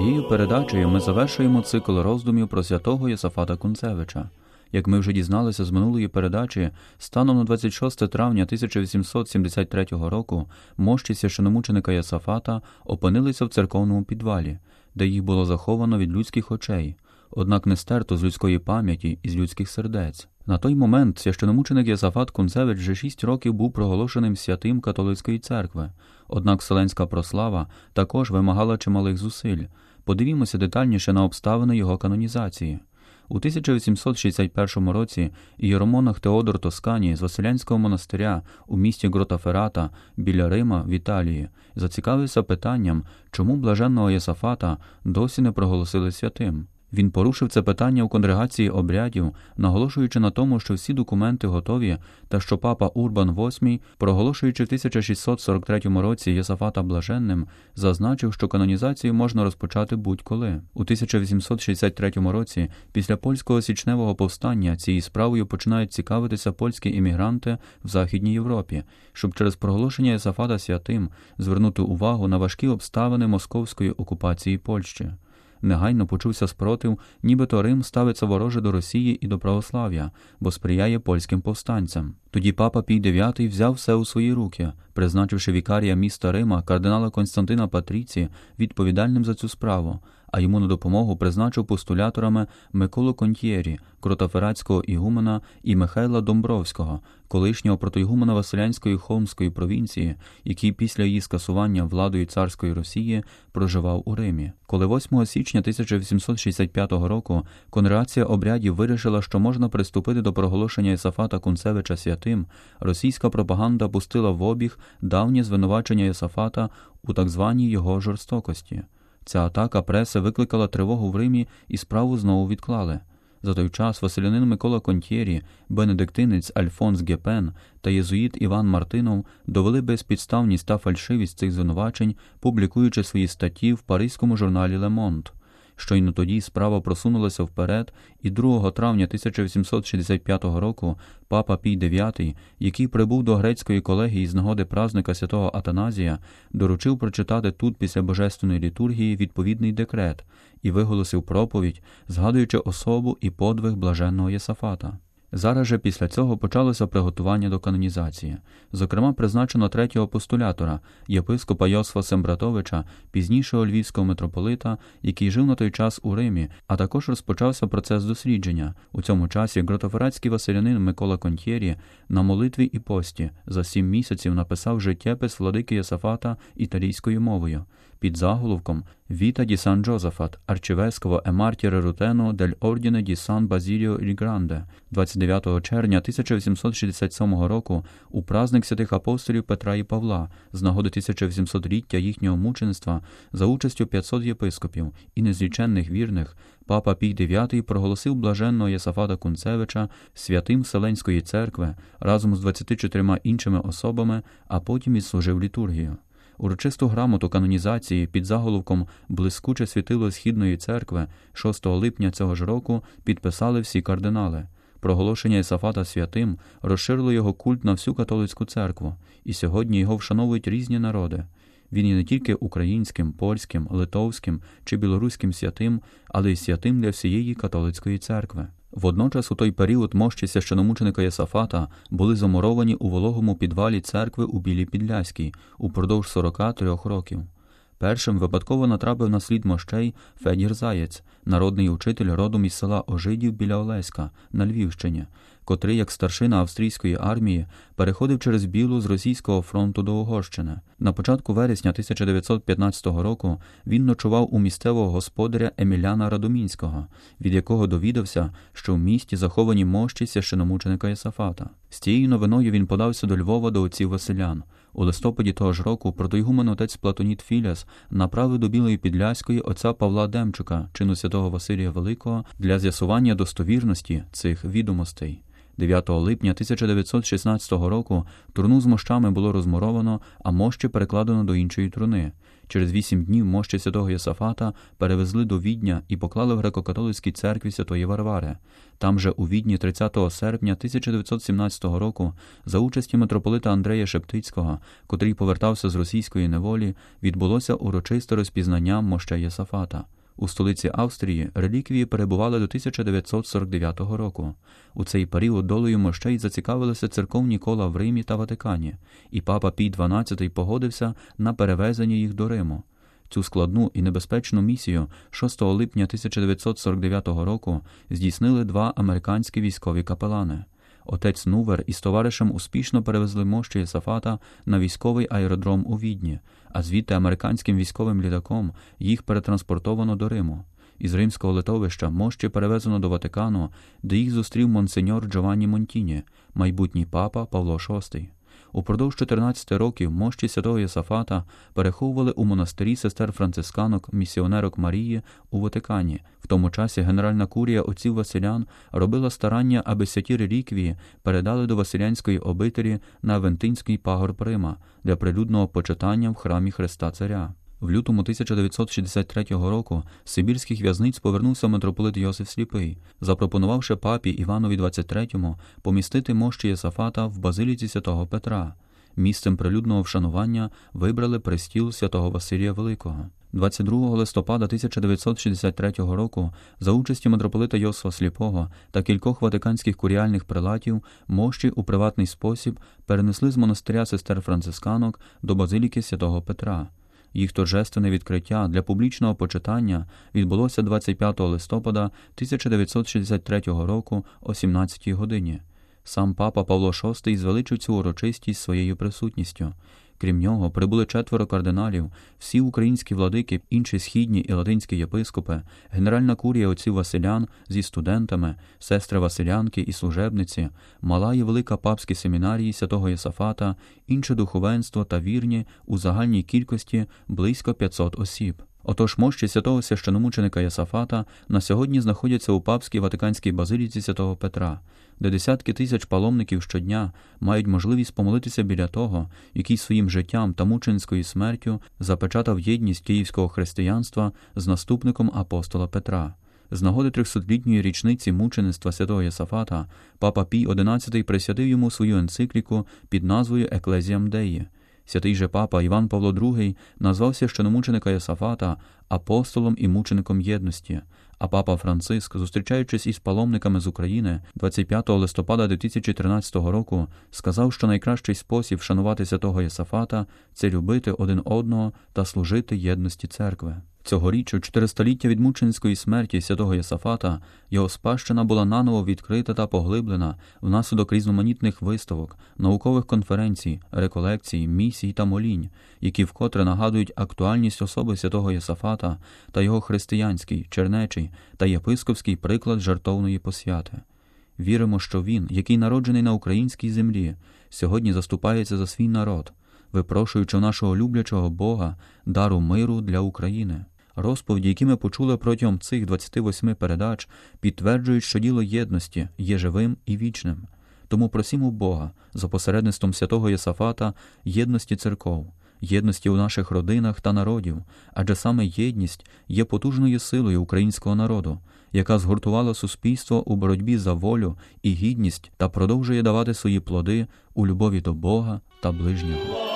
Цією передачею ми завершуємо цикл роздумів про святого Йосафата Кунцевича. Як ми вже дізналися з минулої передачі, станом на 26 травня 1873 року мощі священомученика Йосафата опинилися в церковному підвалі, де їх було заховано від людських очей, однак не стерто з людської пам'яті і з людських сердець. На той момент священомученик Йосафат Кунцевич вже шість років був проголошеним святим католицької церкви, однак вселенська прослава також вимагала чималих зусиль. Подивімося детальніше на обставини його канонізації. У 1861 році єромонах Теодор Тоскані з Василянського монастиря у місті Гротаферата біля Рима в Італії зацікавився питанням, чому блаженного Йосафата досі не проголосили святим. Він порушив це питання у конгрегації обрядів, наголошуючи на тому, що всі документи готові, та що папа Урбан VIII, проголошуючи в 1643 році Йосафата блаженним, зазначив, що канонізацію можна розпочати будь-коли. У 1863 році, після польського січневого повстання, цією справою починають цікавитися польські іммігранти в Західній Європі, щоб через проголошення Йосафата святим звернути увагу на важкі обставини московської окупації Польщі негайно почувся спротив, нібито Рим ставиться вороже до Росії і до православ'я, бо сприяє польським повстанцям. Тоді папа Пій IX взяв все у свої руки, призначивши вікарія міста Рима кардинала Константина Патріці відповідальним за цю справу, а йому на допомогу призначив постуляторами Миколу Контєрі, кротофератського ігумена і Михайла Домбровського, колишнього протоігумена Василянської Холмської провінції, який після її скасування владою царської Росії проживав у Римі. Коли 8 січня 1865 року конгрегація обрядів вирішила, що можна приступити до проголошення Єсафата Кунцевича святим, російська пропаганда пустила в обіг давнє звинувачення Йосафата у так званій його жорстокості. Ця атака преси викликала тривогу в Римі і справу знову відклали. За той час Василянин Микола Контєрі, бенедиктинець Альфонс Гепен та єзуїт Іван Мартинов довели безпідставність та фальшивість цих звинувачень, публікуючи свої статті в паризькому журналі Le Monde. Щойно тоді справа просунулася вперед, і 2 травня 1865 року папа Пій IX, який прибув до грецької колегії з нагоди празника святого Атаназія, доручив прочитати тут після божественної літургії відповідний декрет і виголосив проповідь, згадуючи особу і подвиг блаженного Єсафата. Зараз же після цього почалося приготування до канонізації. Зокрема, призначено третього постулятора, єпископа Йосифа Сембратовича, пізнішого львівського митрополита, який жив на той час у Римі, а також розпочався процес дослідження. У цьому часі гротофератський василянин Микола Контєрі на молитві і пості за сім місяців написав життєпис владики Йосафата італійською мовою під заголовком Vita di San Giosafat, arcivescovo e martire Ruteno dell'Ordine di San Basilio Grande, 29 червня 1867 року у праздник святих апостолів Петра і Павла з нагоди 1800-ліття їхнього мучеництва за участю 500 єпископів і незліченних вірних, папа Пій IX проголосив блаженного Йосафата Кунцевича святим Вселенської церкви разом з 24 іншими особами, а потім відслужив літургію. Урочисту грамоту канонізації під заголовком Блискуче світило Східної церкви 6 липня цього ж року підписали всі кардинали. Проголошення Ісафата святим розширило його культ на всю католицьку церкву, і сьогодні його вшановують різні народи. Він є не тільки українським, польським, литовським чи білоруським святим, але й святим для всієї католицької церкви. Водночас у той період мощі священомученика Єсафата були замуровані у вологому підвалі церкви у Білій Підляській упродовж 43 років. Першим випадково натрапив на слід мощей Федір Заєць, народний учитель родом із села Ожидів біля Олеська на Львівщині, котрий, як старшина австрійської армії, переходив через Білу з російського фронту до Угорщини. На початку вересня 1915 року він ночував у місцевого господаря Еміляна Радомінського, від якого довідався, що в місті заховані мощі священомученика Єсафата. З цією новиною він подався до Львова до отців Василян. У листопаді того ж року протоігумен отець Платоніт Філяс направив до Білої Підляської отця Павла Демчука, чину святого Василія Великого, для з'ясування достовірності цих відомостей. 9 липня 1916 року труну з мощами було розмуровано, а мощі перекладено до іншої труни. Через вісім днів мощі святого Йосафата перевезли до Відня і поклали в греко-католицькій церкві Святої Варвари. Там же у Відні 30 серпня 1917 року, за участі митрополита Андрея Шептицького, котрий повертався з російської неволі, відбулося урочисте розпізнання мощей Йосафата. У столиці Австрії реліквії перебували до 1949 року. У цей період долею мощей зацікавилися церковні кола в Римі та Ватикані, і папа Пій XII погодився на перевезення їх до Риму. Цю складну і небезпечну місію 6 липня 1949 року здійснили два американські військові капелани. Отець Нувер із товаришем успішно перевезли мощі Єсафата на військовий аеродром у Відні, а звідти американським військовим літаком їх перетранспортовано до Риму. Із римського литовища мощі перевезено до Ватикану, де їх зустрів монсеньор Джованні Монтіні, майбутній папа Павло VI. Упродовж 14 років мощі святого Єсафата переховували у монастирі сестер францисканок, місіонерок Марії у Ватикані. В тому часі Генеральна курія отців Василян робила старання, аби святі реліквії передали до Василянської обителі на Авентинський пагор Прима для прилюдного почитання в храмі Христа Царя. В лютому 1963 року з Сибірських в'язниць повернувся митрополит Йосиф Сліпий, запропонувавши папі Іванові XXIII помістити мощі Єсафата в базиліці святого Петра. Місцем прилюдного вшанування вибрали престіл святого Василія Великого. 22 листопада 1963 року за участі митрополита Йосифа Сліпого та кількох ватиканських куріальних прилатів мощі у приватний спосіб перенесли з монастиря сестер францисканок до базиліки святого Петра. Їх торжественне відкриття для публічного почитання відбулося 25 листопада 1963 року о 17 годині. Сам папа Павло VI звеличив цю урочистість своєю присутністю. Крім нього, прибули четверо кардиналів, всі українські владики, інші східні і латинські єпископи, генеральна курія отців Василян зі студентами, сестри Василянки і служебниці, мала і велика папські семінарії святого Єсафата, інше духовенство та вірні у загальній кількості близько 500 осіб. Отож мощі святого священомученика Єсафата на сьогодні знаходяться у папській Ватиканській базиліці святого Петра, де десятки тисяч паломників щодня мають можливість помолитися біля того, який своїм життям та мученською смертю запечатав єдність київського християнства з наступником апостола Петра. З нагоди трьохсотлітньої річниці мучеництва святого Єсафата папа Пій XI присвятив йому свою енцикліку під назвою Ecclesiam Dei. Святий же папа Іван Павло II назвав священомученика Єсафата апостолом і мучеником єдності, а папа Франциск, зустрічаючись із паломниками з України 25 листопада 2013 року, сказав, що найкращий спосіб шанувати святого Єсафата це любити один одного та служити єдності церкви. Цьогоріч, у чотиристоліття від мученської смерті святого Єсафата, його спадщина була наново відкрита та поглиблена внаслідок різноманітних виставок, наукових конференцій, реколекцій, місій та молінь, які вкотре нагадують актуальність особи святого Єсафата та його християнський, чернечий та єпископський приклад жартовної посвяти. Віримо, що він, який народжений на українській землі, сьогодні заступається за свій народ, випрошуючи нашого люблячого Бога дару миру для України. Розповіді, які ми почули протягом цих 28 передач, підтверджують, що діло єдності є живим і вічним. Тому просімо Бога за посередництвом святого Єсафата єдності церков, єдності у наших родинах та народів, адже саме єдність є потужною силою українського народу, яка згуртувала суспільство у боротьбі за волю і гідність та продовжує давати свої плоди у любові до Бога та ближнього.